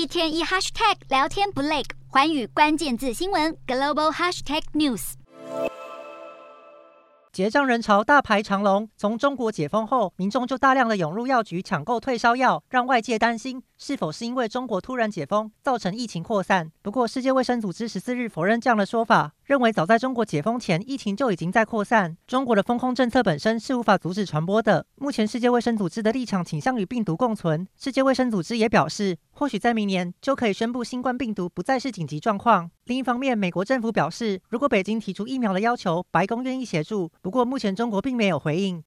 一天一 hashtag 聊天不累，环宇关键字新闻 global hashtag news。结账人潮大排长龙，从中国解封后，民众就大量的涌入药局抢购退烧药，让外界担心是否是因为中国突然解封造成疫情扩散。不过，世界卫生组织十四日否认这样的说法。认为早在中国解封前，疫情就已经在扩散。中国的封控政策本身是无法阻止传播的。目前，世界卫生组织的立场倾向与病毒共存。世界卫生组织也表示，或许在明年就可以宣布新冠病毒不再是紧急状况。另一方面，美国政府表示，如果北京提出疫苗的要求，白宫愿意协助。不过，目前中国并没有回应。